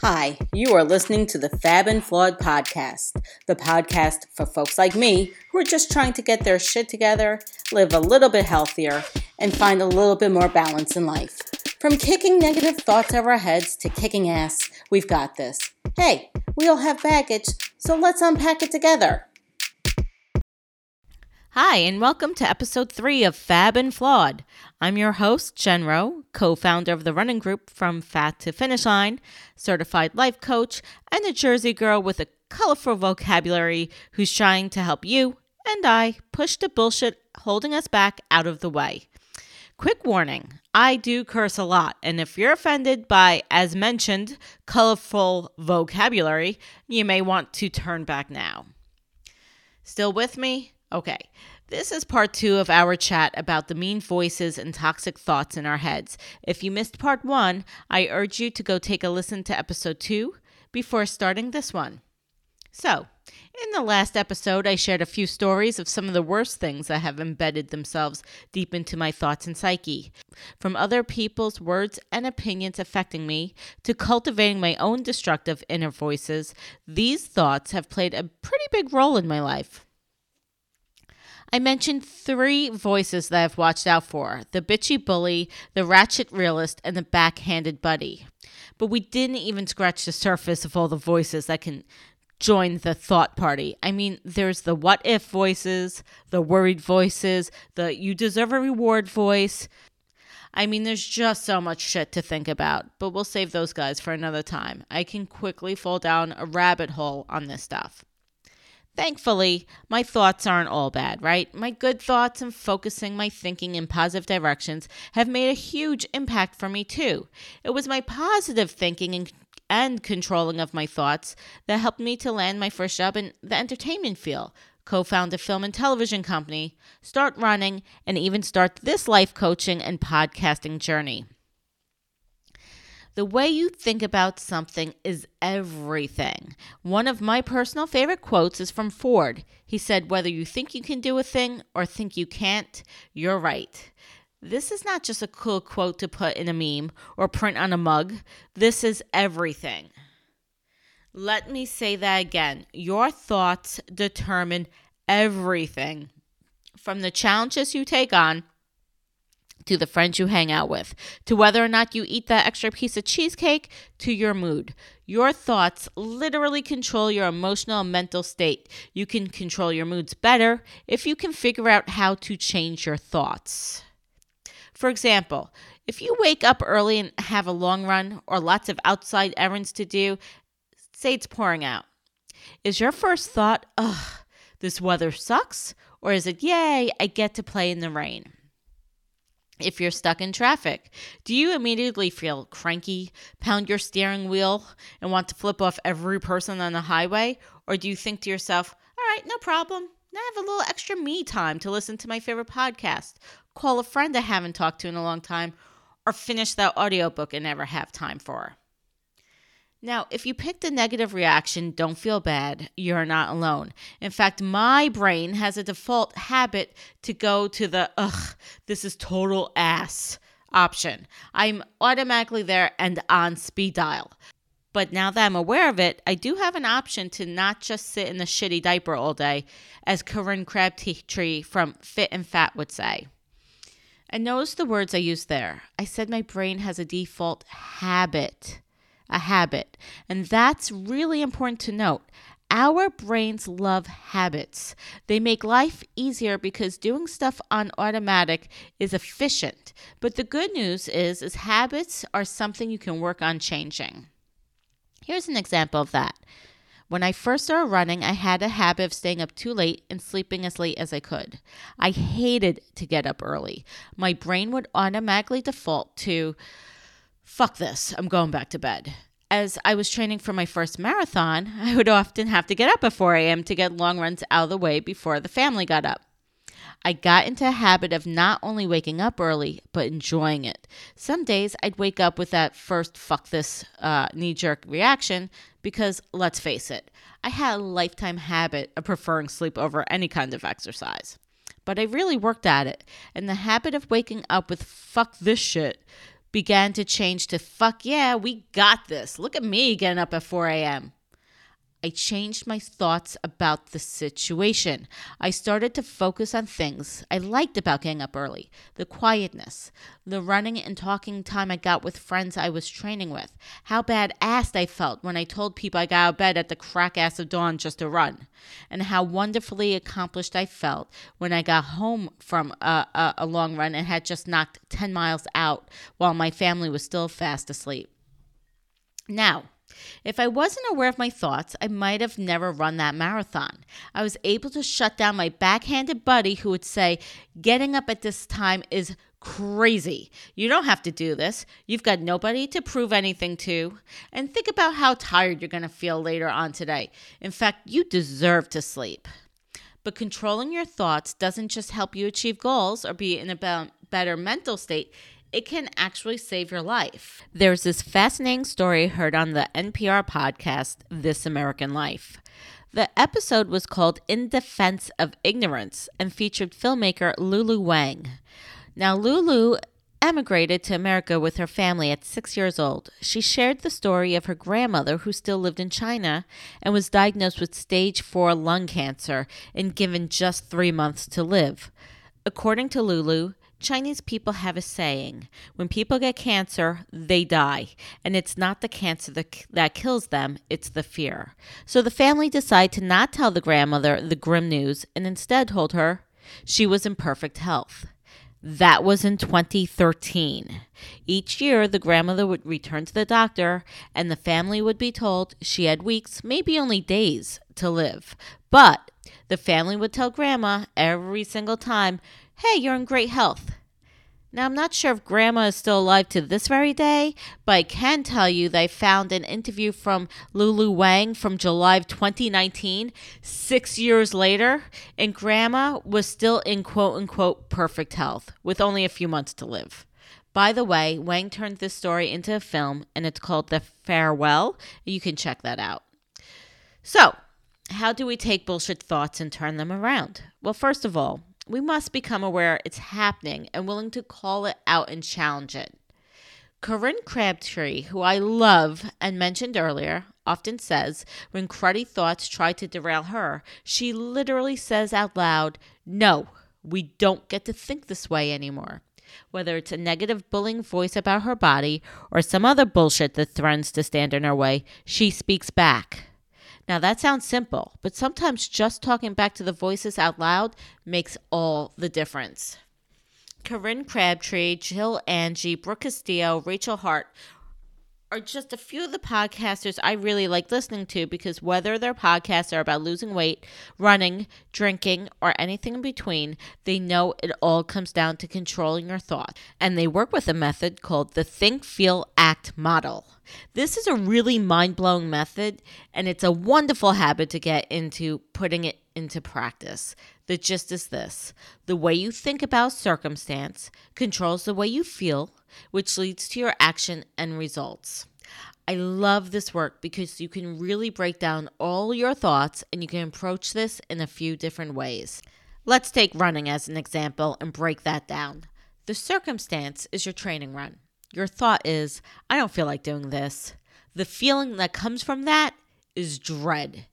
Hi, you are listening to the Fab and Flawed podcast, the podcast for folks like me who are just trying to get their shit together, live a little bit healthier, and find a little bit more balance in life. From kicking negative thoughts over our heads to kicking ass, we've got this. Hey, we all have baggage, so let's unpack it together. Hi, and welcome to episode three of Fab and Flawed. I'm your host, Jen Rowe, co founder of the running group From Fat to Finish Line, certified life coach, and a Jersey girl with a colorful vocabulary who's trying to help you and I push the bullshit holding us back out of the way. Quick warning I do curse a lot, and if you're offended by, as mentioned, colorful vocabulary, you may want to turn back now. Still with me? Okay. This is part two of our chat about the mean voices and toxic thoughts in our heads. If you missed part one, I urge you to go take a listen to episode two before starting this one. So, in the last episode, I shared a few stories of some of the worst things that have embedded themselves deep into my thoughts and psyche. From other people's words and opinions affecting me to cultivating my own destructive inner voices, these thoughts have played a pretty big role in my life. I mentioned three voices that I've watched out for the bitchy bully, the ratchet realist, and the backhanded buddy. But we didn't even scratch the surface of all the voices that can join the thought party. I mean, there's the what if voices, the worried voices, the you deserve a reward voice. I mean, there's just so much shit to think about, but we'll save those guys for another time. I can quickly fall down a rabbit hole on this stuff. Thankfully, my thoughts aren't all bad, right? My good thoughts and focusing my thinking in positive directions have made a huge impact for me too. It was my positive thinking and, and controlling of my thoughts that helped me to land my first job in the entertainment field, co found a film and television company, start running, and even start this life coaching and podcasting journey. The way you think about something is everything. One of my personal favorite quotes is from Ford. He said, Whether you think you can do a thing or think you can't, you're right. This is not just a cool quote to put in a meme or print on a mug. This is everything. Let me say that again. Your thoughts determine everything. From the challenges you take on to the friends you hang out with, to whether or not you eat that extra piece of cheesecake, to your mood. Your thoughts literally control your emotional and mental state. You can control your moods better if you can figure out how to change your thoughts. For example, if you wake up early and have a long run or lots of outside errands to do, say it's pouring out, is your first thought, ugh, this weather sucks? Or is it, yay, I get to play in the rain? If you're stuck in traffic? Do you immediately feel cranky, pound your steering wheel, and want to flip off every person on the highway? Or do you think to yourself, all right, no problem. Now I have a little extra me time to listen to my favorite podcast, call a friend I haven't talked to in a long time, or finish that audiobook I never have time for? Now, if you picked a negative reaction, don't feel bad. You're not alone. In fact, my brain has a default habit to go to the, ugh, this is total ass option. I'm automatically there and on speed dial. But now that I'm aware of it, I do have an option to not just sit in the shitty diaper all day, as Corinne Crabtree from Fit and Fat would say. And notice the words I used there. I said my brain has a default habit a habit. And that's really important to note. Our brains love habits. They make life easier because doing stuff on automatic is efficient. But the good news is is habits are something you can work on changing. Here's an example of that. When I first started running, I had a habit of staying up too late and sleeping as late as I could. I hated to get up early. My brain would automatically default to fuck this, I'm going back to bed. As I was training for my first marathon, I would often have to get up at 4 a.m. to get long runs out of the way before the family got up. I got into a habit of not only waking up early, but enjoying it. Some days I'd wake up with that first fuck this uh, knee jerk reaction because let's face it, I had a lifetime habit of preferring sleep over any kind of exercise. But I really worked at it, and the habit of waking up with fuck this shit began to change to fuck yeah, we got this. Look at me getting up at 4 a.m. I changed my thoughts about the situation. I started to focus on things I liked about getting up early the quietness, the running and talking time I got with friends I was training with, how bad assed I felt when I told people I got out of bed at the crack ass of dawn just to run, and how wonderfully accomplished I felt when I got home from a, a, a long run and had just knocked 10 miles out while my family was still fast asleep. Now, if I wasn't aware of my thoughts, I might have never run that marathon. I was able to shut down my backhanded buddy who would say, Getting up at this time is crazy. You don't have to do this. You've got nobody to prove anything to. And think about how tired you're going to feel later on today. In fact, you deserve to sleep. But controlling your thoughts doesn't just help you achieve goals or be in a better mental state, it can actually save your life. There's this fascinating story heard on the NPR podcast, This American Life. The episode was called In Defense of Ignorance and featured filmmaker Lulu Wang. Now, Lulu emigrated to America with her family at six years old. She shared the story of her grandmother, who still lived in China and was diagnosed with stage four lung cancer and given just three months to live. According to Lulu, Chinese people have a saying when people get cancer, they die. And it's not the cancer that, that kills them, it's the fear. So the family decided to not tell the grandmother the grim news and instead told her she was in perfect health. That was in 2013. Each year, the grandmother would return to the doctor, and the family would be told she had weeks, maybe only days, to live. But the family would tell grandma every single time hey, you're in great health. Now, I'm not sure if grandma is still alive to this very day, but I can tell you they found an interview from Lulu Wang from July of 2019, six years later, and grandma was still in quote unquote perfect health with only a few months to live. By the way, Wang turned this story into a film and it's called The Farewell. You can check that out. So, how do we take bullshit thoughts and turn them around? Well, first of all, we must become aware it's happening and willing to call it out and challenge it. Corinne Crabtree, who I love and mentioned earlier, often says when cruddy thoughts try to derail her, she literally says out loud, No, we don't get to think this way anymore. Whether it's a negative bullying voice about her body or some other bullshit that threatens to stand in her way, she speaks back. Now, that sounds simple, but sometimes just talking back to the voices out loud makes all the difference. Corinne Crabtree, Jill Angie, Brooke Castillo, Rachel Hart are just a few of the podcasters I really like listening to because whether their podcasts are about losing weight, running, drinking, or anything in between, they know it all comes down to controlling your thoughts. And they work with a method called the Think, Feel, Act model. This is a really mind blowing method, and it's a wonderful habit to get into putting it into practice. The gist is this the way you think about circumstance controls the way you feel which leads to your action and results. I love this work because you can really break down all your thoughts and you can approach this in a few different ways. Let's take running as an example and break that down. The circumstance is your training run. Your thought is, I don't feel like doing this. The feeling that comes from that is dread.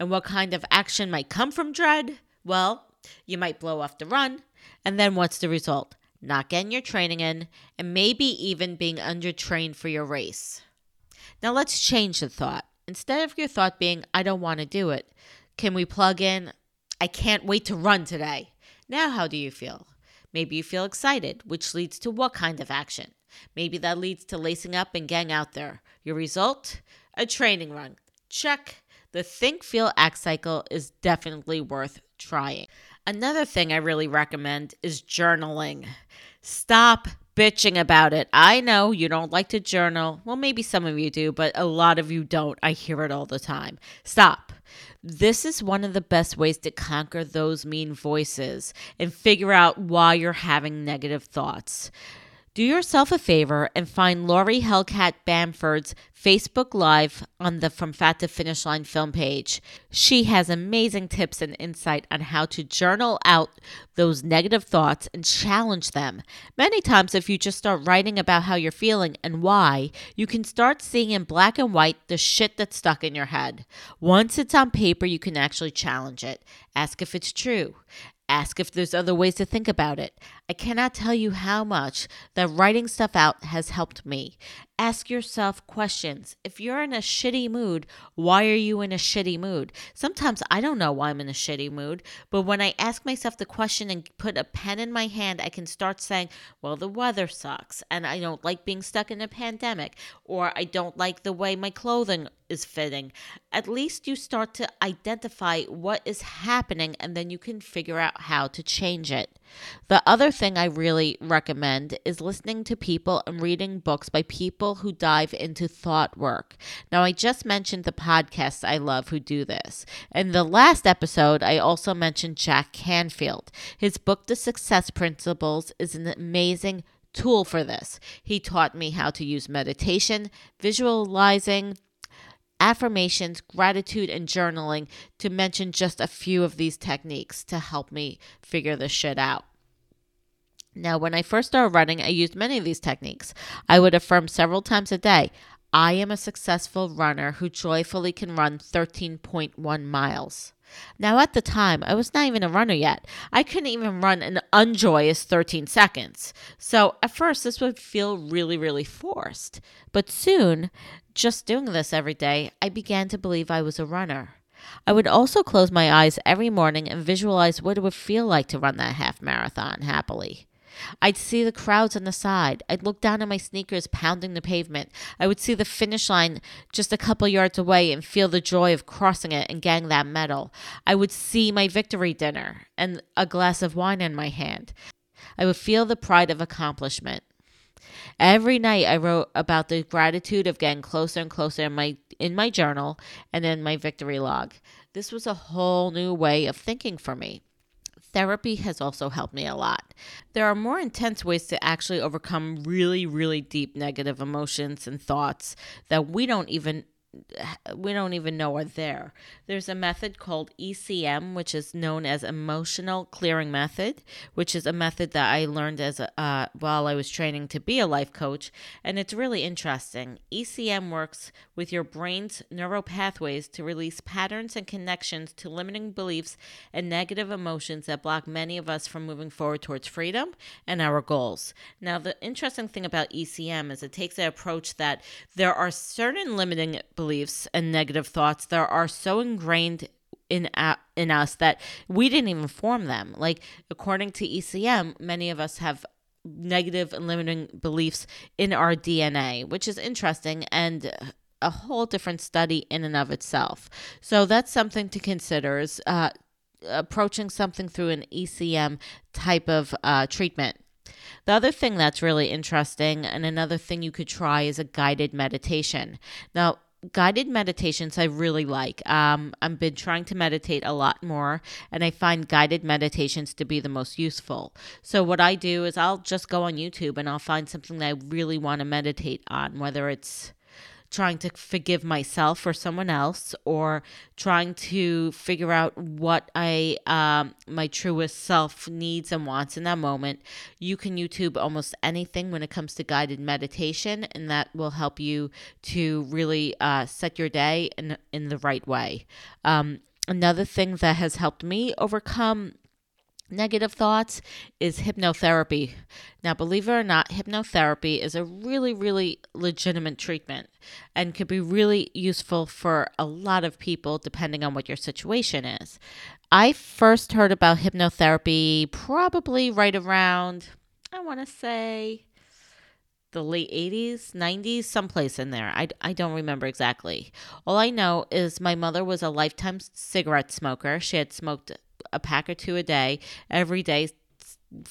And what kind of action might come from dread? Well, you might blow off the run. And then what's the result? not getting your training in, and maybe even being undertrained for your race. Now let's change the thought. Instead of your thought being, I don't want to do it, can we plug in, I can't wait to run today? Now, how do you feel? Maybe you feel excited, which leads to what kind of action? Maybe that leads to lacing up and getting out there. Your result? A training run. Check. The think, feel, act cycle is definitely worth trying. Another thing I really recommend is journaling. Stop bitching about it. I know you don't like to journal. Well, maybe some of you do, but a lot of you don't. I hear it all the time. Stop. This is one of the best ways to conquer those mean voices and figure out why you're having negative thoughts. Do yourself a favor and find Laurie Hellcat Bamford's Facebook Live on the From Fat to Finish Line film page. She has amazing tips and insight on how to journal out those negative thoughts and challenge them. Many times, if you just start writing about how you're feeling and why, you can start seeing in black and white the shit that's stuck in your head. Once it's on paper, you can actually challenge it. Ask if it's true. Ask if there's other ways to think about it. I cannot tell you how much that writing stuff out has helped me. Ask yourself questions. If you're in a shitty mood, why are you in a shitty mood? Sometimes I don't know why I'm in a shitty mood, but when I ask myself the question and put a pen in my hand, I can start saying, well, the weather sucks, and I don't like being stuck in a pandemic, or I don't like the way my clothing is fitting. At least you start to identify what is happening, and then you can figure out how to change it. The other thing I really recommend is listening to people and reading books by people who dive into thought work. Now, I just mentioned the podcasts I love who do this. In the last episode, I also mentioned Jack Canfield. His book, The Success Principles, is an amazing tool for this. He taught me how to use meditation, visualizing, affirmations, gratitude, and journaling to mention just a few of these techniques to help me figure this shit out. Now, when I first started running, I used many of these techniques. I would affirm several times a day I am a successful runner who joyfully can run 13.1 miles. Now, at the time, I was not even a runner yet. I couldn't even run an unjoyous 13 seconds. So, at first, this would feel really, really forced. But soon, just doing this every day, I began to believe I was a runner. I would also close my eyes every morning and visualize what it would feel like to run that half marathon happily. I'd see the crowds on the side. I'd look down at my sneakers pounding the pavement. I would see the finish line just a couple yards away and feel the joy of crossing it and getting that medal. I would see my victory dinner and a glass of wine in my hand. I would feel the pride of accomplishment. Every night I wrote about the gratitude of getting closer and closer in my in my journal and in my victory log. This was a whole new way of thinking for me. Therapy has also helped me a lot. There are more intense ways to actually overcome really, really deep negative emotions and thoughts that we don't even we don't even know are there. There's a method called ECM, which is known as Emotional Clearing Method, which is a method that I learned as a, uh, while I was training to be a life coach, and it's really interesting. ECM works with your brain's neural pathways to release patterns and connections to limiting beliefs and negative emotions that block many of us from moving forward towards freedom and our goals. Now, the interesting thing about ECM is it takes an approach that there are certain limiting beliefs and negative thoughts that are so ingrained in in us that we didn't even form them. Like according to ECM, many of us have negative and limiting beliefs in our DNA, which is interesting and a whole different study in and of itself. So that's something to consider is uh, approaching something through an ECM type of uh, treatment. The other thing that's really interesting, and another thing you could try, is a guided meditation. Now, guided meditations I really like. Um, I've been trying to meditate a lot more, and I find guided meditations to be the most useful. So, what I do is I'll just go on YouTube and I'll find something that I really want to meditate on, whether it's trying to forgive myself or someone else or trying to figure out what I um, my truest self needs and wants in that moment. You can YouTube almost anything when it comes to guided meditation, and that will help you to really uh, set your day in in the right way. Um, another thing that has helped me overcome negative thoughts is hypnotherapy. Now, believe it or not, hypnotherapy is a really, really legitimate treatment and could be really useful for a lot of people depending on what your situation is. I first heard about hypnotherapy probably right around, I want to say, the late 80s, 90s, someplace in there. I, I don't remember exactly. All I know is my mother was a lifetime cigarette smoker. She had smoked a pack or two a day every day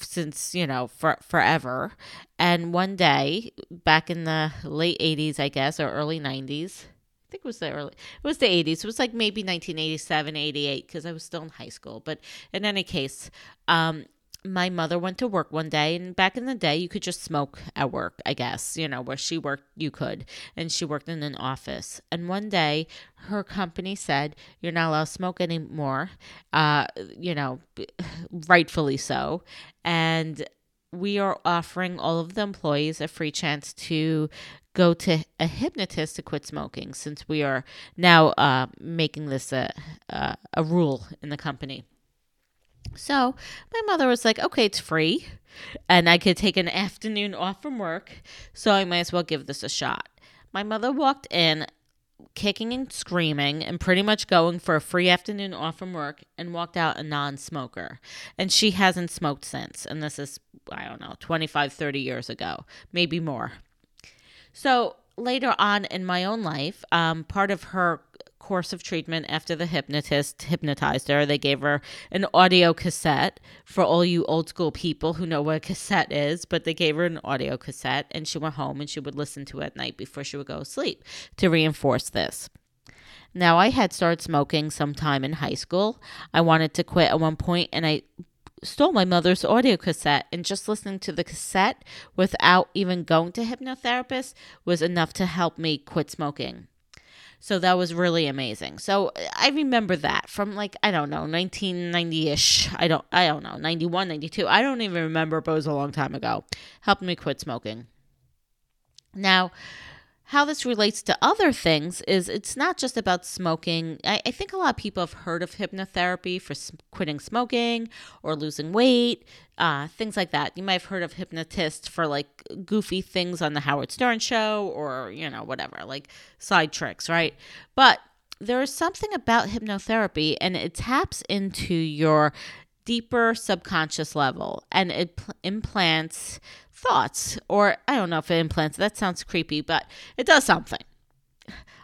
since you know for forever and one day back in the late 80s i guess or early 90s I think it was the early, it was the 80s. It was like maybe 1987, 88, because I was still in high school. But in any case, um, my mother went to work one day and back in the day you could just smoke at work i guess you know where she worked you could. And she worked in an office. And one day her company said you're not allowed to smoke anymore uh you know rightfully so. And we are offering all of the employees a free chance to go to a hypnotist to quit smoking since we are now uh, making this a, a, a rule in the company so my mother was like, okay, it's free and I could take an afternoon off from work. So I might as well give this a shot. My mother walked in kicking and screaming and pretty much going for a free afternoon off from work and walked out a non-smoker and she hasn't smoked since and this is i don't know 25 30 years ago maybe more so later on in my own life um, part of her course of treatment after the hypnotist hypnotized her. They gave her an audio cassette for all you old school people who know what a cassette is, but they gave her an audio cassette and she went home and she would listen to it at night before she would go to sleep to reinforce this. Now, I had started smoking sometime in high school. I wanted to quit at one point and I stole my mother's audio cassette and just listening to the cassette without even going to hypnotherapist was enough to help me quit smoking. So that was really amazing. So I remember that from like I don't know 1990ish. I don't I don't know 91, 92. I don't even remember, but it was a long time ago. Helped me quit smoking. Now, how this relates to other things is it's not just about smoking. I, I, think a lot of people have heard of hypnotherapy for quitting smoking or losing weight, uh, things like that. You might have heard of hypnotists for like goofy things on the Howard Stern show or, you know, whatever, like side tricks, right? But there is something about hypnotherapy and it taps into your deeper subconscious level and it pl- implants thoughts or i don't know if it implants that sounds creepy but it does something.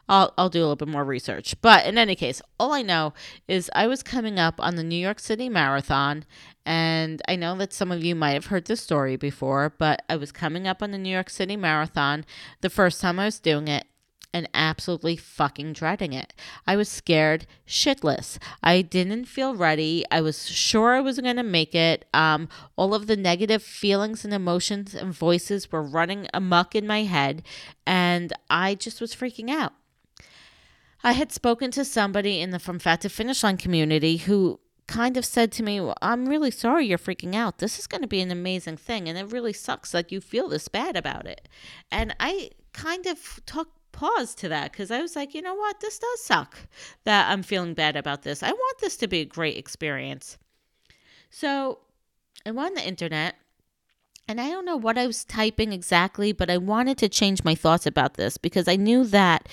I'll, I'll do a little bit more research. But in any case all i know is i was coming up on the new york city marathon and i know that some of you might have heard this story before but i was coming up on the new york city marathon. The first time i was doing it and absolutely fucking dreading it. I was scared shitless. I didn't feel ready. I was sure I was going to make it. Um, all of the negative feelings and emotions and voices were running amuck in my head, and I just was freaking out. I had spoken to somebody in the From Fat to Finish Line community who kind of said to me, well, I'm really sorry you're freaking out. This is going to be an amazing thing. And it really sucks that you feel this bad about it. And I kind of took pause to that because I was like, you know what? This does suck that I'm feeling bad about this. I want this to be a great experience. So I went on the internet and I don't know what I was typing exactly, but I wanted to change my thoughts about this because I knew that,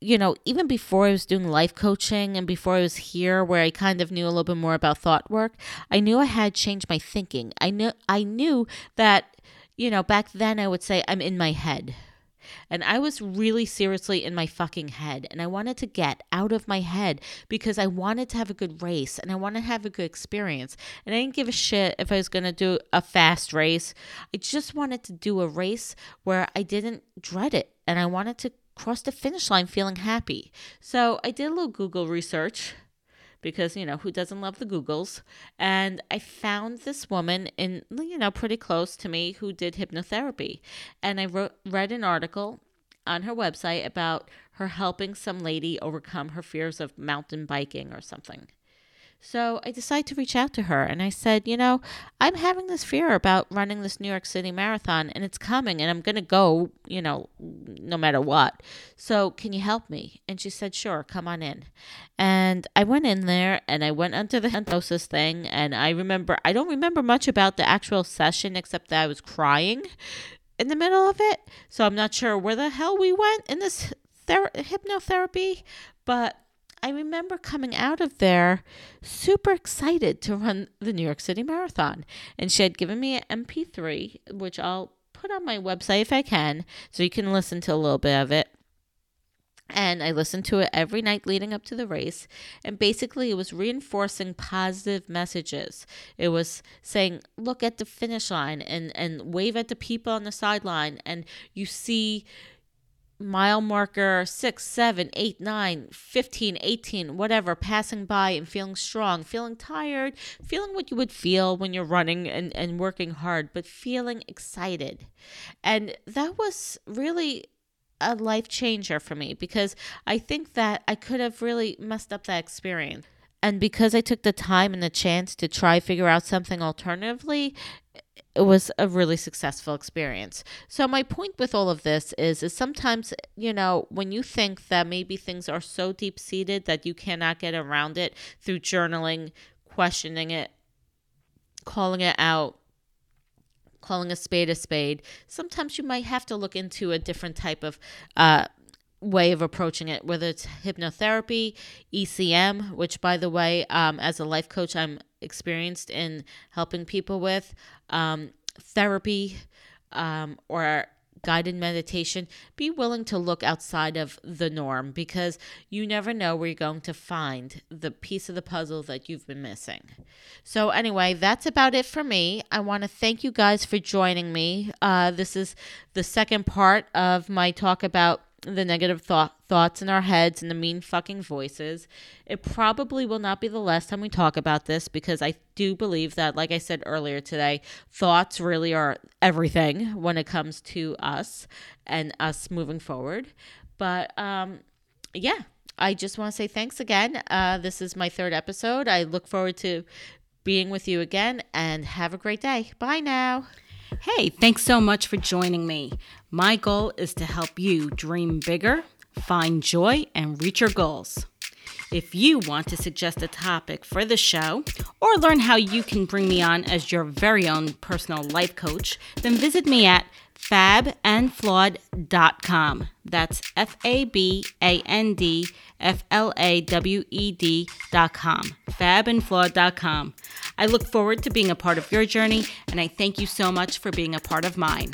you know, even before I was doing life coaching and before I was here where I kind of knew a little bit more about thought work, I knew I had changed my thinking. I knew I knew that, you know, back then I would say I'm in my head and I was really seriously in my fucking head. And I wanted to get out of my head because I wanted to have a good race and I wanted to have a good experience. And I didn't give a shit if I was going to do a fast race. I just wanted to do a race where I didn't dread it. And I wanted to cross the finish line feeling happy. So I did a little Google research because you know who doesn't love the googles? And i found this woman in you know pretty close to me who did hypnotherapy. And i wrote read an article on her website about her helping some lady overcome her fears of mountain biking or something so I decided to reach out to her and I said, you know, I'm having this fear about running this New York City marathon and it's coming and I'm going to go, you know, no matter what. So can you help me? And she said, sure, come on in. And I went in there and I went under the hypnosis thing. And I remember, I don't remember much about the actual session except that I was crying in the middle of it. So I'm not sure where the hell we went in this ther- hypnotherapy, but I remember coming out of there super excited to run the New York City Marathon. And she had given me an MP3, which I'll put on my website if I can, so you can listen to a little bit of it. And I listened to it every night leading up to the race. And basically, it was reinforcing positive messages. It was saying, look at the finish line and, and wave at the people on the sideline. And you see mile marker 6, 7, 8, 9, 15, 18, whatever, passing by and feeling strong, feeling tired, feeling what you would feel when you're running and, and working hard, but feeling excited. And that was really a life changer for me because I think that I could have really messed up that experience. And because I took the time and the chance to try figure out something alternatively, it was a really successful experience. So my point with all of this is is sometimes, you know, when you think that maybe things are so deep seated that you cannot get around it through journaling, questioning it, calling it out, calling a spade a spade, sometimes you might have to look into a different type of uh, way of approaching it, whether it's hypnotherapy, ECM, which, by the way, um, as a life coach, I'm experienced in helping people with, um, therapy, um, or guided meditation, be willing to look outside of the norm because you never know where you're going to find the piece of the puzzle that you've been missing. So, anyway, that's about it for me. I want to thank you guys for joining me. Uh, this is the second part of my talk about the negative thought thoughts in our heads and the mean fucking voices. It probably will not be the last time we talk about this because I do believe that like I said earlier today, thoughts really are everything when it comes to us and us moving forward. But um yeah, I just want to say thanks again. Uh, this is my third episode. I look forward to being with you again and have a great day. Bye now. Hey, thanks so much for joining me. My goal is to help you dream bigger, find joy, and reach your goals. If you want to suggest a topic for the show or learn how you can bring me on as your very own personal life coach, then visit me at fabandflawed.com. That's F A B A N D F L A W E D.com. Fabandflawed.com. I look forward to being a part of your journey, and I thank you so much for being a part of mine.